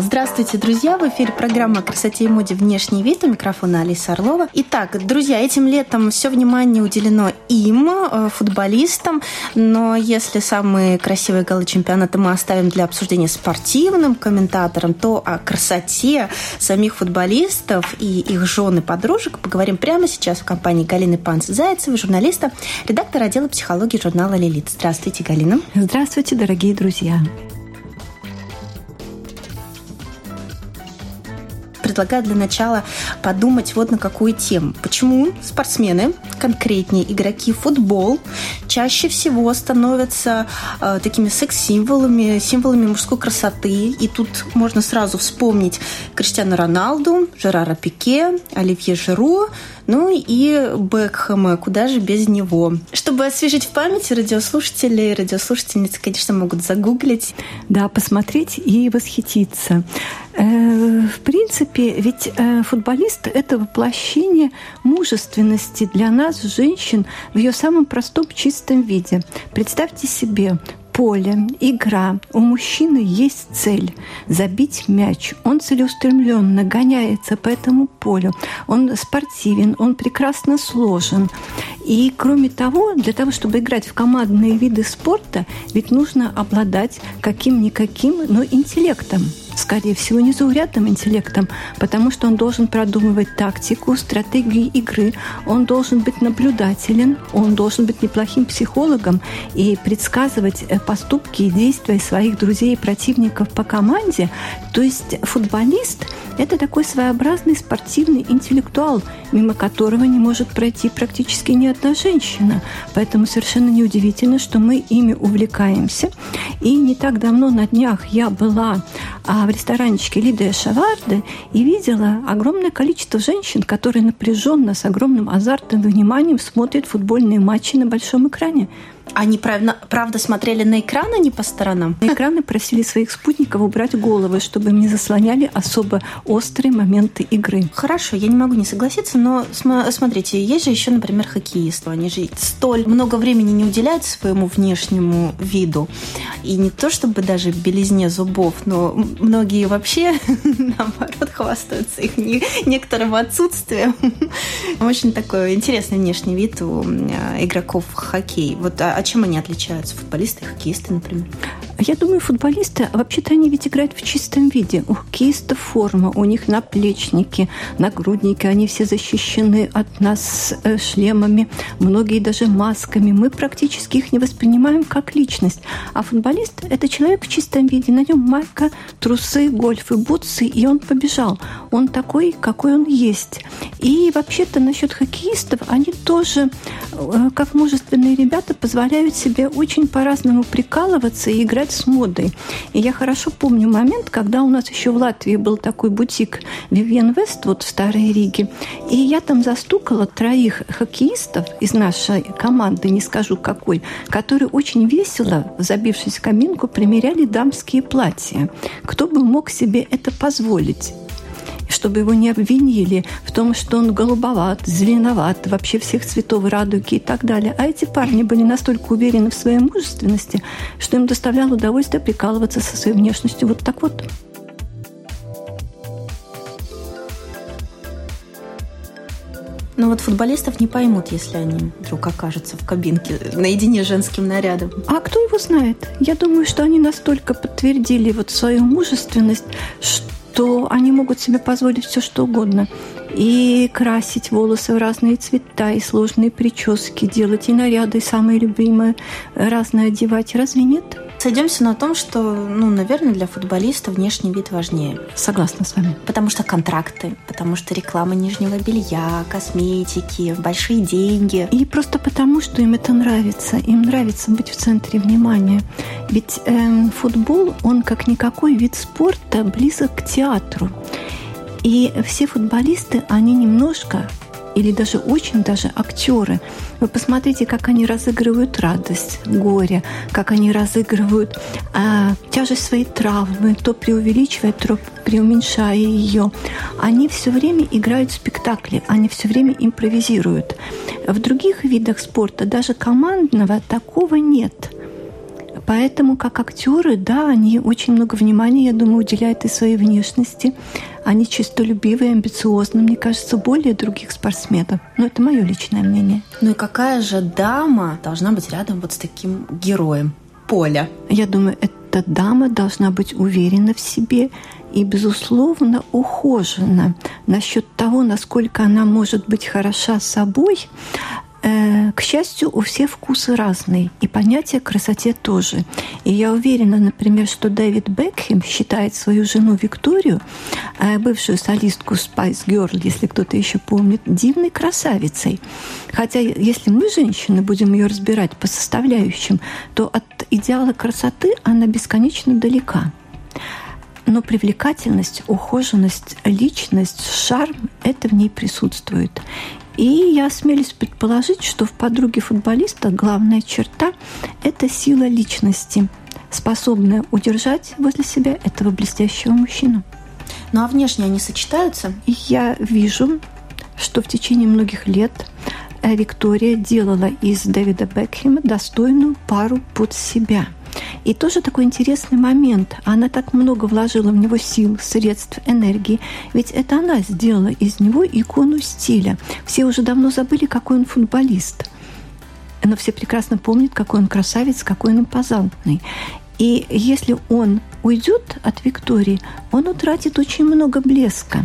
Здравствуйте, друзья! В эфире программа о красоте и моде «Внешний вид» у микрофона Алиса Орлова. Итак, друзья, этим летом все внимание уделено им, э, футболистам, но если самые красивые голы чемпионата мы оставим для обсуждения спортивным комментаторам, то о красоте самих футболистов и их жен и подружек поговорим прямо сейчас в компании Галины Панц-Зайцевой, журналиста, редактора отдела психологии журнала «Лилит». Здравствуйте, Галина. Здравствуйте, дорогие друзья. Предлагаю для начала подумать вот на какую тему. Почему спортсмены, конкретнее игроки футбол, чаще всего становятся э, такими секс-символами, символами мужской красоты. И тут можно сразу вспомнить Криштиану Роналду, Жерара Пике, Оливье Жиру, ну и Бекхэма, куда же без него. Чтобы освежить в памяти, радиослушатели и радиослушательницы, конечно, могут загуглить. Да, посмотреть и восхититься. Э, в принципе, ведь э, футболист – это воплощение мужественности для нас, женщин, в ее самом простом чистом виде. Представьте себе, поле, игра. У мужчины есть цель – забить мяч. Он целеустремленно гоняется по этому полю. Он спортивен, он прекрасно сложен. И кроме того, для того, чтобы играть в командные виды спорта, ведь нужно обладать каким-никаким, но интеллектом скорее всего, незаурядным интеллектом, потому что он должен продумывать тактику, стратегию игры, он должен быть наблюдателен, он должен быть неплохим психологом и предсказывать э, поступки и действия своих друзей и противников по команде. То есть футболист – это такой своеобразный спортивный интеллектуал, мимо которого не может пройти практически ни одна женщина. Поэтому совершенно неудивительно, что мы ими увлекаемся. И не так давно на днях я была а, в ресторанчике Лидия Шаварды и видела огромное количество женщин, которые напряженно, с огромным азартом и вниманием смотрят футбольные матчи на большом экране. Они правда, правда смотрели на экран, а не по сторонам? На экраны просили своих спутников убрать головы, чтобы им не заслоняли особо острые моменты игры. Хорошо, я не могу не согласиться, но см- смотрите, есть же еще, например, хоккеисты. Они же столь много времени не уделяют своему внешнему виду. И не то чтобы даже белизне зубов, но многие вообще, наоборот, хвастаются их не, некоторым отсутствием. Очень такой интересный внешний вид у игроков в хоккей. Вот а чем они отличаются, футболисты и хоккеисты, например? Я думаю, футболисты, вообще-то они ведь играют в чистом виде. У хоккеистов форма, у них наплечники, нагрудники, они все защищены от нас э, шлемами, многие даже масками. Мы практически их не воспринимаем как личность. А футболист – это человек в чистом виде. На нем майка, трусы, гольф и бутсы, и он побежал. Он такой, какой он есть. И вообще-то насчет хоккеистов, они тоже, э, как мужественные ребята, позволяют себе очень по-разному прикалываться и играть с модой. И я хорошо помню момент, когда у нас еще в Латвии был такой бутик Vivienne Westwood в Старой Риге. И я там застукала троих хоккеистов из нашей команды, не скажу какой, которые очень весело, забившись в каминку, примеряли дамские платья. Кто бы мог себе это позволить? Чтобы его не обвинили в том, что он голубоват, зеленоват, вообще всех цветов радуги и так далее. А эти парни были настолько уверены в своей мужественности, что им доставляло удовольствие прикалываться со своей внешностью. Вот так вот. Но вот футболистов не поймут, если они вдруг окажутся в кабинке наедине с женским нарядом. А кто его знает? Я думаю, что они настолько подтвердили вот свою мужественность, что то они могут себе позволить все что угодно. И красить волосы в разные цвета, и сложные прически делать, и наряды самые любимые разные одевать. Разве нет? Сойдемся на том, что, ну, наверное, для футболиста внешний вид важнее. Согласна с вами. Потому что контракты, потому что реклама нижнего белья, косметики, большие деньги. И просто потому, что им это нравится. Им нравится быть в центре внимания. Ведь э, футбол, он как никакой вид спорта близок к театру. И все футболисты, они немножко или даже очень даже актеры. Вы посмотрите, как они разыгрывают радость, горе, как они разыгрывают а, тяжесть своей травмы, то преувеличивая, то преуменьшая ее. Они все время играют в спектакли, они все время импровизируют. В других видах спорта даже командного такого нет. Поэтому как актеры, да, они очень много внимания, я думаю, уделяют и своей внешности. Они чистолюбивые, амбициозны, мне кажется, более других спортсменов. Но это мое личное мнение. Ну и какая же дама должна быть рядом вот с таким героем поля? Я думаю, эта дама должна быть уверена в себе и, безусловно, ухожена. Насчет того, насколько она может быть хороша собой, к счастью, у всех вкусы разные, и понятие красоте тоже. И я уверена, например, что Дэвид Бекхем считает свою жену Викторию, э, бывшую солистку Spice Girl, если кто-то еще помнит, дивной красавицей. Хотя, если мы, женщины, будем ее разбирать по составляющим, то от идеала красоты она бесконечно далека. Но привлекательность, ухоженность, личность, шарм – это в ней присутствует. И я осмелюсь предположить, что в подруге футболиста главная черта – это сила личности, способная удержать возле себя этого блестящего мужчину. Ну а внешне они сочетаются? И я вижу, что в течение многих лет Виктория делала из Дэвида Бекхема достойную пару под себя – и тоже такой интересный момент. Она так много вложила в него сил, средств, энергии. Ведь это она сделала из него икону стиля. Все уже давно забыли, какой он футболист. Но все прекрасно помнят, какой он красавец, какой он импозантный. И если он уйдет от Виктории, он утратит очень много блеска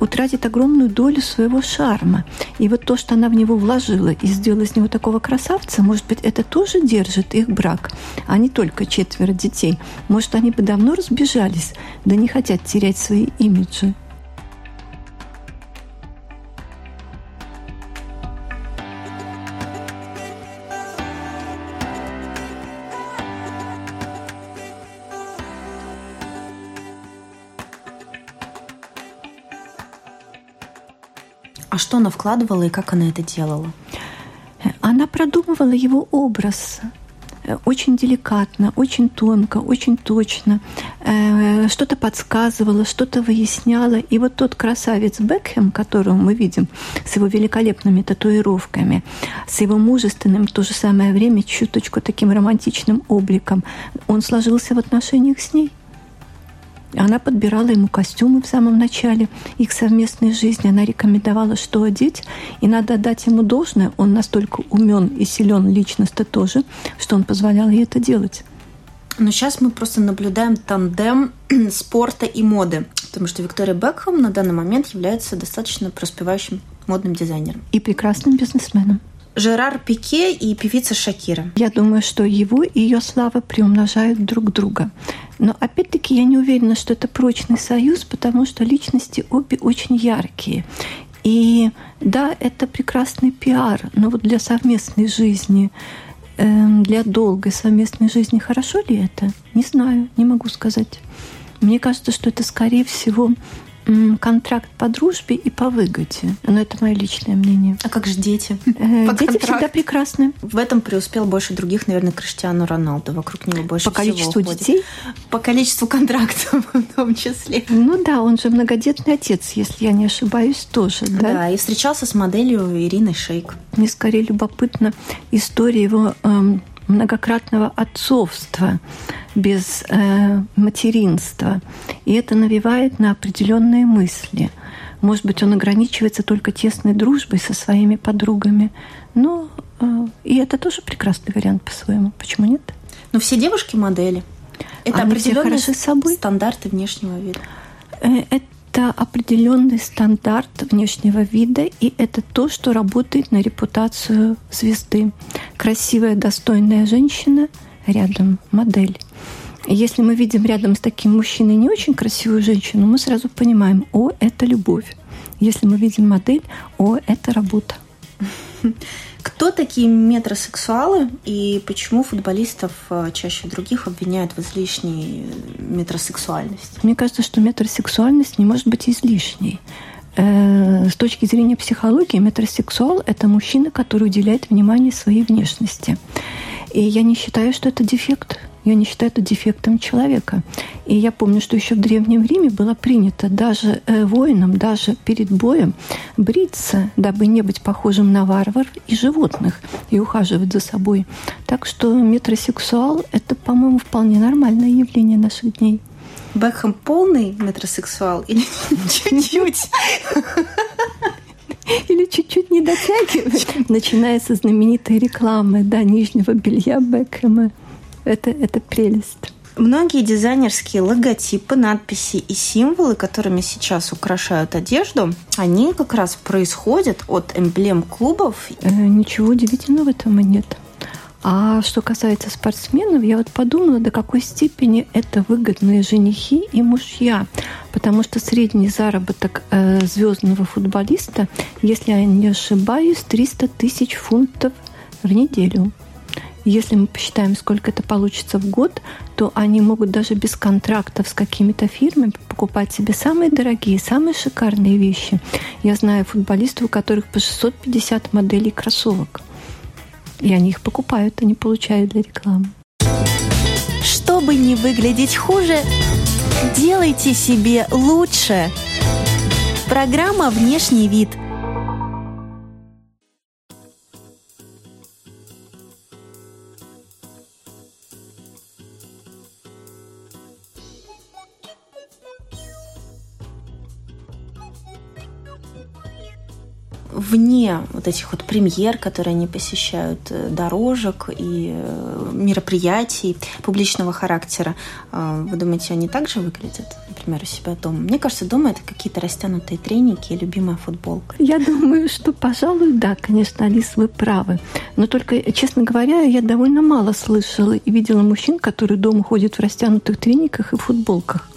утратит огромную долю своего шарма. И вот то, что она в него вложила и сделала из него такого красавца, может быть, это тоже держит их брак, а не только четверо детей. Может, они бы давно разбежались, да не хотят терять свои имиджи. Что она вкладывала и как она это делала? Она продумывала его образ э, очень деликатно, очень тонко, очень точно. Э, что-то подсказывала, что-то выясняла. И вот тот красавец Бекхэм, которого мы видим с его великолепными татуировками, с его мужественным в то же самое время чуточку таким романтичным обликом, он сложился в отношениях с ней. Она подбирала ему костюмы в самом начале их совместной жизни. Она рекомендовала, что одеть. И надо отдать ему должное. Он настолько умен и силен личностно тоже, что он позволял ей это делать. Но сейчас мы просто наблюдаем тандем спорта и моды. Потому что Виктория Бекхэм на данный момент является достаточно преуспевающим модным дизайнером. И прекрасным бизнесменом. Жерар Пике и певица Шакира. Я думаю, что его и ее слава приумножают друг друга. Но опять-таки я не уверена, что это прочный союз, потому что личности обе очень яркие. И да, это прекрасный пиар, но вот для совместной жизни, эм, для долгой совместной жизни хорошо ли это? Не знаю, не могу сказать. Мне кажется, что это скорее всего контракт по дружбе и по выгоде. Но это мое личное мнение. А как же дети? Э, дети всегда прекрасны. В этом преуспел больше других, наверное, Криштиану Роналду. Вокруг него больше По количеству всего детей? По количеству контрактов в том числе. Ну да, он же многодетный отец, если я не ошибаюсь, тоже. Да, да и встречался с моделью Ириной Шейк. Мне скорее любопытна история его эм, многократного отцовства без э, материнства. И это навевает на определенные мысли. Может быть, он ограничивается только тесной дружбой со своими подругами. Но э, и это тоже прекрасный вариант по-своему. Почему нет? Но все девушки модели. Это Они определенные собой. стандарты внешнего вида. Э, это определенный стандарт внешнего вида, и это то, что работает на репутацию звезды. Красивая, достойная женщина – рядом модель. Если мы видим рядом с таким мужчиной не очень красивую женщину, мы сразу понимаем, о, это любовь. Если мы видим модель, о, это работа. Кто такие метросексуалы и почему футболистов э, чаще других обвиняют в излишней метросексуальности? Мне кажется, что метросексуальность не может быть излишней. Э, с точки зрения психологии, метросексуал – это мужчина, который уделяет внимание своей внешности. И я не считаю, что это дефект. Я не считаю это дефектом человека. И я помню, что еще в Древнем Риме было принято даже э, воинам, даже перед боем бриться, дабы не быть похожим на варвар и животных, и ухаживать за собой. Так что метросексуал – это, по-моему, вполне нормальное явление наших дней. Бекхэм полный метросексуал или чуть-чуть? Или чуть-чуть не дотягивает. Начинается знаменитая реклама, да, нижнего белья Бекхэма. Это, это прелесть. Многие дизайнерские логотипы, надписи и символы, которыми сейчас украшают одежду, они как раз происходят от эмблем клубов. Э, ничего удивительного в этом и нет. А что касается спортсменов, я вот подумала, до какой степени это выгодные женихи и мужья. Потому что средний заработок э, звездного футболиста, если я не ошибаюсь, 300 тысяч фунтов в неделю. Если мы посчитаем, сколько это получится в год, то они могут даже без контрактов с какими-то фирмами покупать себе самые дорогие, самые шикарные вещи. Я знаю футболистов, у которых по 650 моделей кроссовок. И они их покупают, они получают для рекламы. Чтобы не выглядеть хуже, делайте себе лучше. Программа «Внешний вид» – вне вот этих вот премьер, которые они посещают, э, дорожек и э, мероприятий публичного характера, э, вы думаете, они также выглядят, например, у себя дома? Мне кажется, дома это какие-то растянутые треники и любимая футболка. Я думаю, что, пожалуй, да, конечно, Алис, вы правы. Но только, честно говоря, я довольно мало слышала и видела мужчин, которые дома ходят в растянутых трениках и футболках.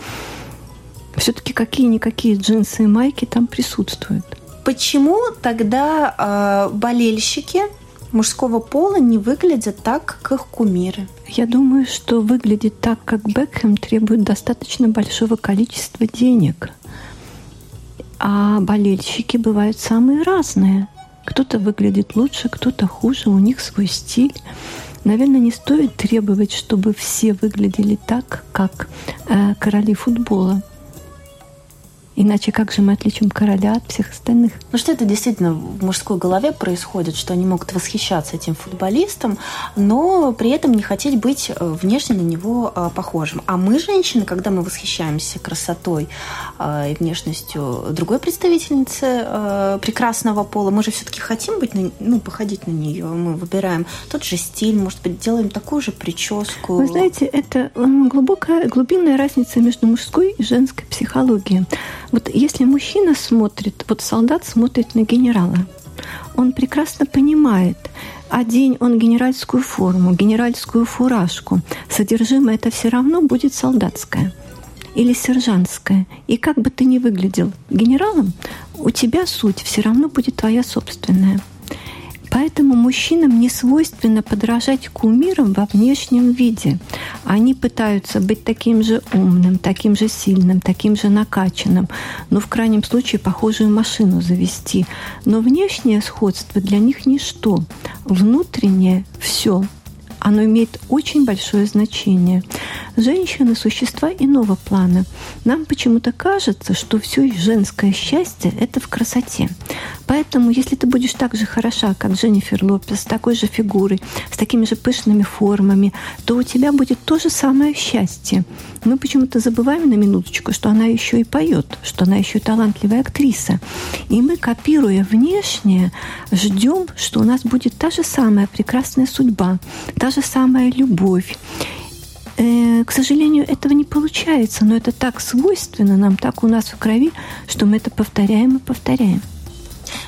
Все-таки какие-никакие джинсы и майки там присутствуют. Почему тогда э, болельщики мужского пола не выглядят так, как их кумиры? Я думаю, что выглядеть так, как Бекхэм, требует достаточно большого количества денег. А болельщики бывают самые разные. Кто-то выглядит лучше, кто-то хуже, у них свой стиль. Наверное, не стоит требовать, чтобы все выглядели так, как э, короли футбола. Иначе как же мы отличим короля от всех остальных? Ну что это действительно в мужской голове происходит, что они могут восхищаться этим футболистом, но при этом не хотеть быть э, внешне на него э, похожим. А мы, женщины, когда мы восхищаемся красотой э, и внешностью другой представительницы прекрасного пола, мы же все-таки хотим быть, ну, походить на нее. Мы выбираем тот же стиль, может быть, делаем такую же прическу. Вы знаете, это глубокая, глубинная разница между мужской и женской психологией. Вот если мужчина смотрит, вот солдат смотрит на генерала, он прекрасно понимает, одень он генеральскую форму, генеральскую фуражку, содержимое это все равно будет солдатское или сержантское. И как бы ты ни выглядел генералом, у тебя суть все равно будет твоя собственная. Поэтому мужчинам не свойственно подражать кумирам во внешнем виде. Они пытаются быть таким же умным, таким же сильным, таким же накачанным, ну, в крайнем случае, похожую машину завести. Но внешнее сходство для них ничто. Внутреннее – все – оно имеет очень большое значение. Женщины – существа иного плана. Нам почему-то кажется, что все женское счастье – это в красоте. Поэтому, если ты будешь так же хороша, как Дженнифер Лопес, с такой же фигурой, с такими же пышными формами, то у тебя будет то же самое счастье. Мы почему-то забываем на минуточку, что она еще и поет, что она еще и талантливая актриса. И мы, копируя внешнее, ждем, что у нас будет та же самая прекрасная судьба, та же самая любовь. Э, к сожалению, этого не получается, но это так свойственно нам, так у нас в крови, что мы это повторяем и повторяем.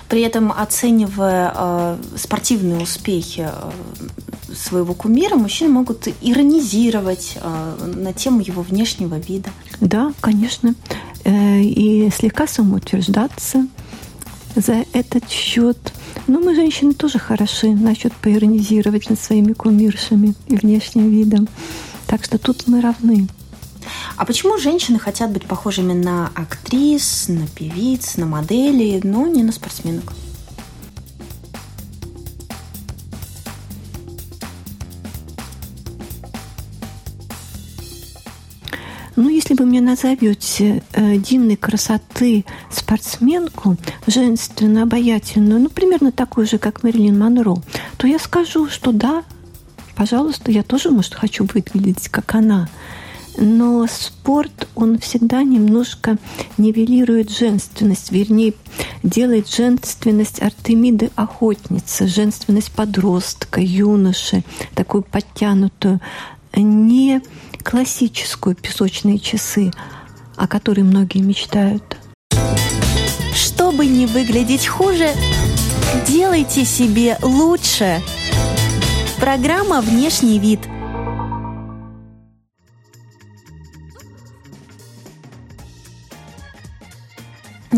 При этом оценивая э, спортивные успехи э, своего кумира, мужчины могут иронизировать э, на тему его внешнего вида. Да, конечно. Э, и слегка самоутверждаться, за этот счет. Но мы, женщины, тоже хороши насчет поиронизировать над своими кумиршами и внешним видом. Так что тут мы равны. А почему женщины хотят быть похожими на актрис, на певиц, на моделей, но не на спортсменок? Ну, если вы мне назовете э, дивной красоты спортсменку, женственно обаятельную, ну, примерно такую же, как Мэрилин Монро, то я скажу, что да, пожалуйста, я тоже, может, хочу выглядеть, как она. Но спорт, он всегда немножко нивелирует женственность, вернее, делает женственность Артемиды охотницы, женственность подростка, юноши, такую подтянутую, не классическую песочные часы, о которой многие мечтают. Чтобы не выглядеть хуже, делайте себе лучше. Программа «Внешний вид».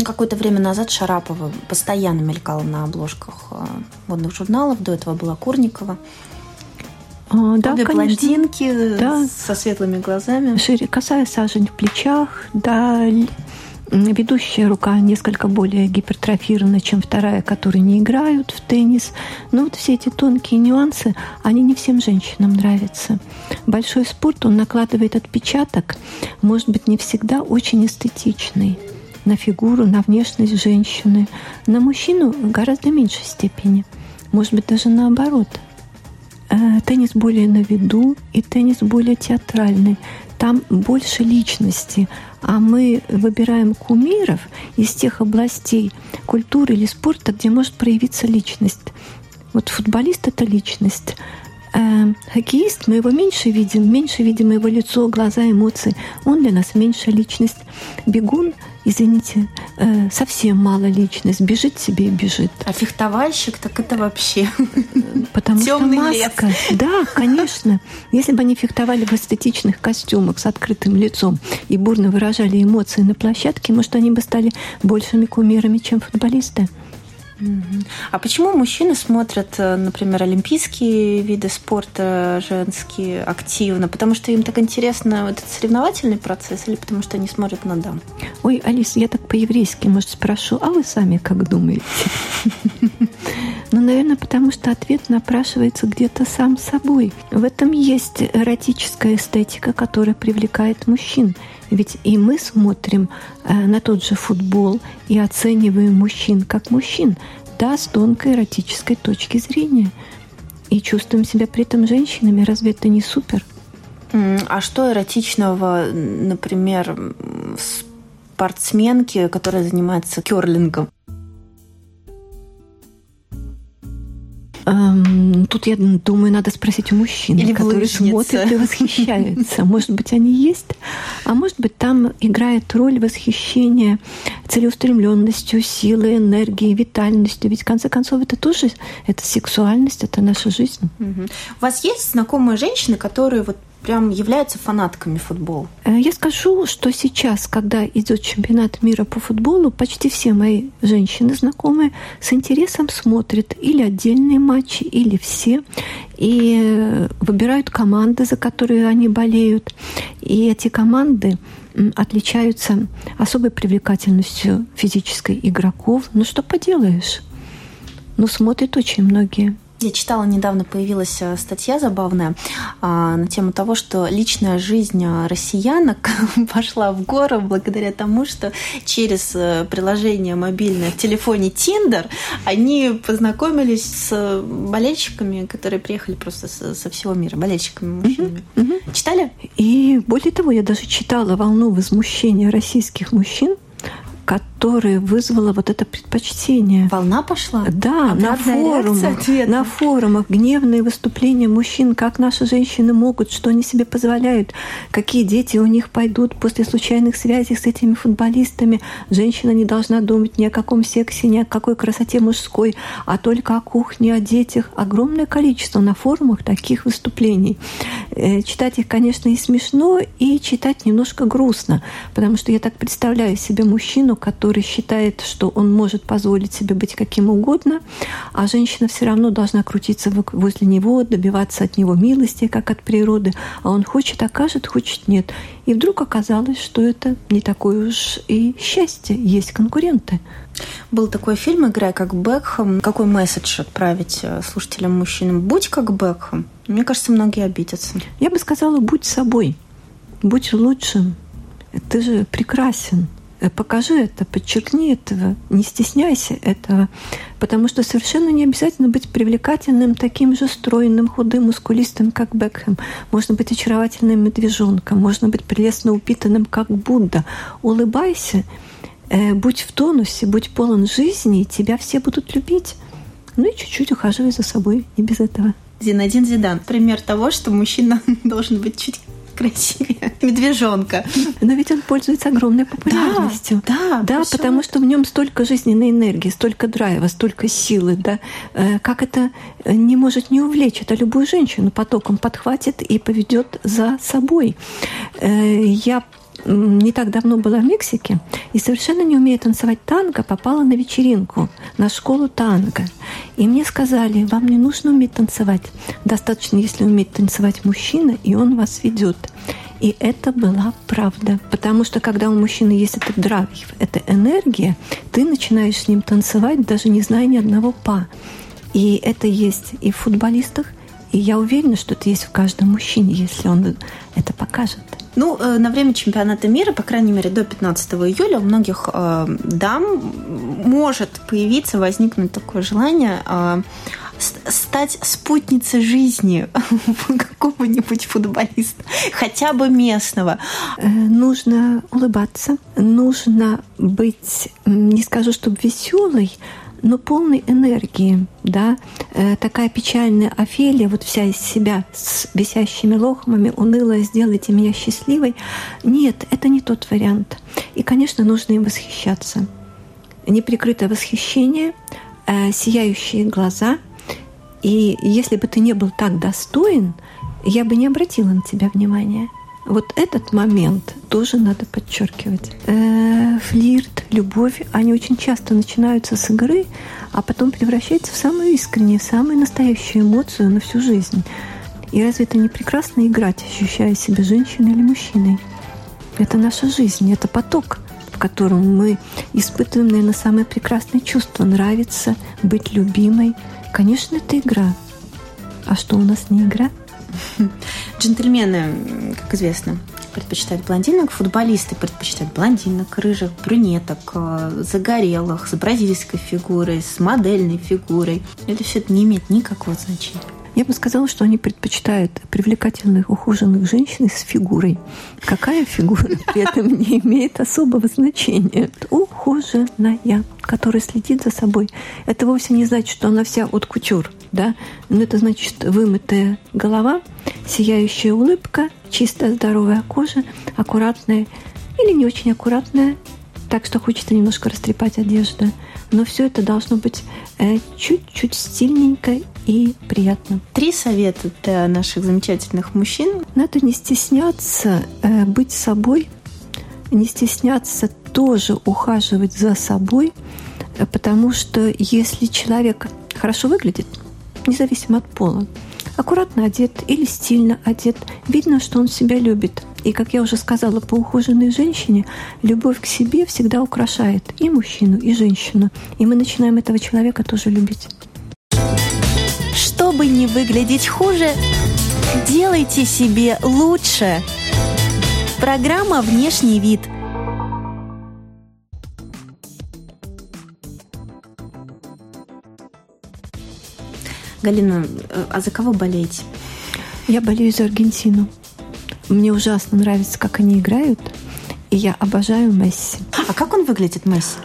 Какое-то время назад Шарапова постоянно мелькала на обложках э, модных журналов. До этого была Курникова. А, да, Обе конечно. блондинки да. со светлыми глазами. Шире, косая сажень в плечах, да, ведущая рука несколько более гипертрофирована, чем вторая, которые не играют в теннис. Но вот все эти тонкие нюансы, они не всем женщинам нравятся. Большой спорт, он накладывает отпечаток, может быть, не всегда очень эстетичный на фигуру, на внешность женщины. На мужчину в гораздо меньшей степени. Может быть, даже наоборот – теннис более на виду и теннис более театральный. Там больше личности, а мы выбираем кумиров из тех областей культуры или спорта, где может проявиться личность. Вот футболист — это личность. Э, хоккеист, мы его меньше видим, меньше видим его лицо, глаза, эмоции. Он для нас меньше личность. Бегун — извините, э, совсем мало личность, бежит себе и бежит. А фехтовальщик, так это вообще Потому Темный что маска. Лес. Да, конечно. Если бы они фехтовали в эстетичных костюмах с открытым лицом и бурно выражали эмоции на площадке, может, они бы стали большими кумирами, чем футболисты. А почему мужчины смотрят, э, например, олимпийские виды спорта женские активно? Потому что им так интересно этот соревновательный процесс или потому что они смотрят на дам? Ой, Алис, я так по-еврейски, может, спрошу, а вы сами как думаете? Ну, наверное, потому что ответ напрашивается где-то сам собой. В этом есть эротическая эстетика, которая привлекает мужчин. Ведь и мы смотрим э, на тот же футбол и оцениваем мужчин как мужчин, да, с тонкой эротической точки зрения. И чувствуем себя при этом женщинами. Разве это не супер? А что эротичного, например, в спортсменке, которая занимается керлингом? Эм, тут, я думаю, надо спросить у мужчин, Или которые смотрят и восхищаются. Может быть, они есть, а может быть, там играет роль восхищения целеустремленностью, силой, энергией, витальностью. Ведь, в конце концов, это тоже это сексуальность, это наша жизнь. Угу. У вас есть знакомые женщины, которые вот прям являются фанатками футбола? Э, я скажу, что сейчас, когда идет чемпионат мира по футболу, почти все мои женщины знакомые с интересом смотрят или отдельные матчи, или все, и э, выбирают команды, за которые они болеют. И эти команды отличаются особой привлекательностью физической игроков. Ну что поделаешь? Ну, смотрят очень многие. Я читала недавно, появилась э, статья забавная а, на тему того, что личная жизнь э, россиянок пошла в гору благодаря тому, что через э, приложение мобильное в телефоне Tinder они познакомились с болельщиками, которые приехали просто со, со всего мира, болельщиками мужчинами. Угу. Читали? И более того, я даже читала волну возмущения российских мужчин которая вызвала вот это предпочтение. Волна пошла? Да, на форумах, на форумах гневные выступления мужчин, как наши женщины могут, что они себе позволяют, какие дети у них пойдут после случайных связей с этими футболистами. Женщина не должна думать ни о каком сексе, ни о какой красоте мужской, а только о кухне, о детях. Огромное количество на форумах таких выступлений. Э, читать их, конечно, и смешно, и читать немножко грустно, потому что я так представляю себе мужчину, который который считает, что он может позволить себе быть каким угодно, а женщина все равно должна крутиться возле него, добиваться от него милости, как от природы, а он хочет, окажет, хочет, нет. И вдруг оказалось, что это не такое уж и счастье, есть конкуренты. Был такой фильм «Играй как Бекхэм». Какой месседж отправить э, слушателям мужчинам? Будь как Бекхэм. Мне кажется, многие обидятся. Я бы сказала, будь собой. Будь лучшим. Ты же прекрасен. Э, покажи это, подчеркни этого, не стесняйся этого, потому что совершенно не обязательно быть привлекательным, таким же стройным, худым, мускулистым, как Бекхэм. Можно быть очаровательным медвежонком, можно быть прелестно упитанным, как Будда. Улыбайся, э, будь в тонусе, будь полон жизни, и тебя все будут любить. Ну и чуть-чуть ухаживай за собой, не без этого. Зинадин Зидан. Пример того, что мужчина должен быть чуть красивее медвежонка. Но ведь он пользуется огромной популярностью. Да, да, да потому что в нем столько жизненной энергии, столько драйва, столько силы, да. Э, как это не может не увлечь? Это любую женщину потоком подхватит и поведет за собой. Э, я не так давно была в Мексике и совершенно не умея танцевать танго, попала на вечеринку, на школу танго. И мне сказали, вам не нужно уметь танцевать. Достаточно, если уметь танцевать мужчина, и он вас ведет. И это была правда. Потому что когда у мужчины есть этот драйв, эта энергия, ты начинаешь с ним танцевать, даже не зная ни одного па. И это есть и в футболистах, и я уверена, что это есть в каждом мужчине, если он это покажет. Ну, э, на время чемпионата мира, по крайней мере, до 15 июля у многих э, дам может появиться, возникнуть такое желание э, стать спутницей жизни какого-нибудь футболиста, хотя бы местного. Нужно улыбаться, нужно быть, не скажу, чтобы веселой, но полной энергии, да, э, такая печальная Офелия, вот вся из себя с висящими лохмами, унылая, сделайте меня счастливой. Нет, это не тот вариант. И, конечно, нужно им восхищаться. Неприкрытое восхищение, э, сияющие глаза. И если бы ты не был так достоин, я бы не обратила на тебя внимания. Вот этот момент тоже надо подчеркивать. Э, флирт, любовь, они очень часто начинаются с игры, а потом превращаются в самую искреннюю, самую настоящую эмоцию на всю жизнь. И разве это не прекрасно играть, ощущая себя женщиной или мужчиной? Это наша жизнь, это поток, в котором мы испытываем, наверное, самое прекрасное чувство. Нравится быть любимой. Конечно, это игра. А что у нас не игра? Джентльмены, как известно, предпочитают блондинок, футболисты предпочитают блондинок, рыжих, брюнеток, э, загорелых, с бразильской фигурой, с модельной фигурой. Это все это не имеет никакого значения. Я бы сказала, что они предпочитают привлекательных, ухоженных женщин с фигурой. Какая фигура при этом не имеет особого значения. Ухоженная, которая следит за собой. Это вовсе не значит, что она вся от кутюр. Да? Но это значит вымытая голова, сияющая улыбка, чистая здоровая кожа, аккуратная или не очень аккуратная, так что хочется немножко растрепать одежду – но все это должно быть э, чуть-чуть стильненько и приятно. Три совета для наших замечательных мужчин. Надо не стесняться э, быть собой, не стесняться тоже ухаживать за собой, э, потому что если человек хорошо выглядит, независимо от пола, аккуратно одет или стильно одет, видно, что он себя любит – и, как я уже сказала, по ухоженной женщине любовь к себе всегда украшает и мужчину, и женщину. И мы начинаем этого человека тоже любить. Чтобы не выглядеть хуже, делайте себе лучше. Программа «Внешний вид». Галина, э, а за кого болеете? Я болею за Аргентину. Мне ужасно нравится, как они играют, и я обожаю Месси. А как он выглядит, Месси?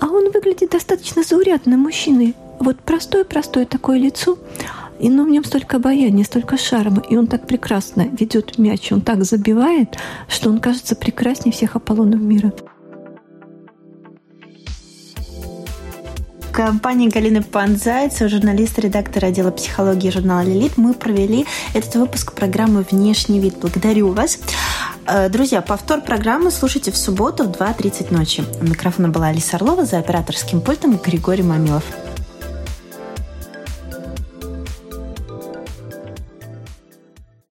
А он выглядит достаточно заурядным мужчиной. Вот простое-простое такое лицо, и но в нем столько обаяния, столько шарма, и он так прекрасно ведет мяч, он так забивает, что он кажется прекраснее всех Аполлонов мира. Компании Галины Панзайцева, журналист, редактор отдела психологии журнала «Лилит», мы провели этот выпуск программы «Внешний вид». Благодарю вас. Э, друзья, повтор программы слушайте в субботу в 2.30 ночи. У микрофона была Алиса Орлова, за операторским пультом Григорий Мамилов.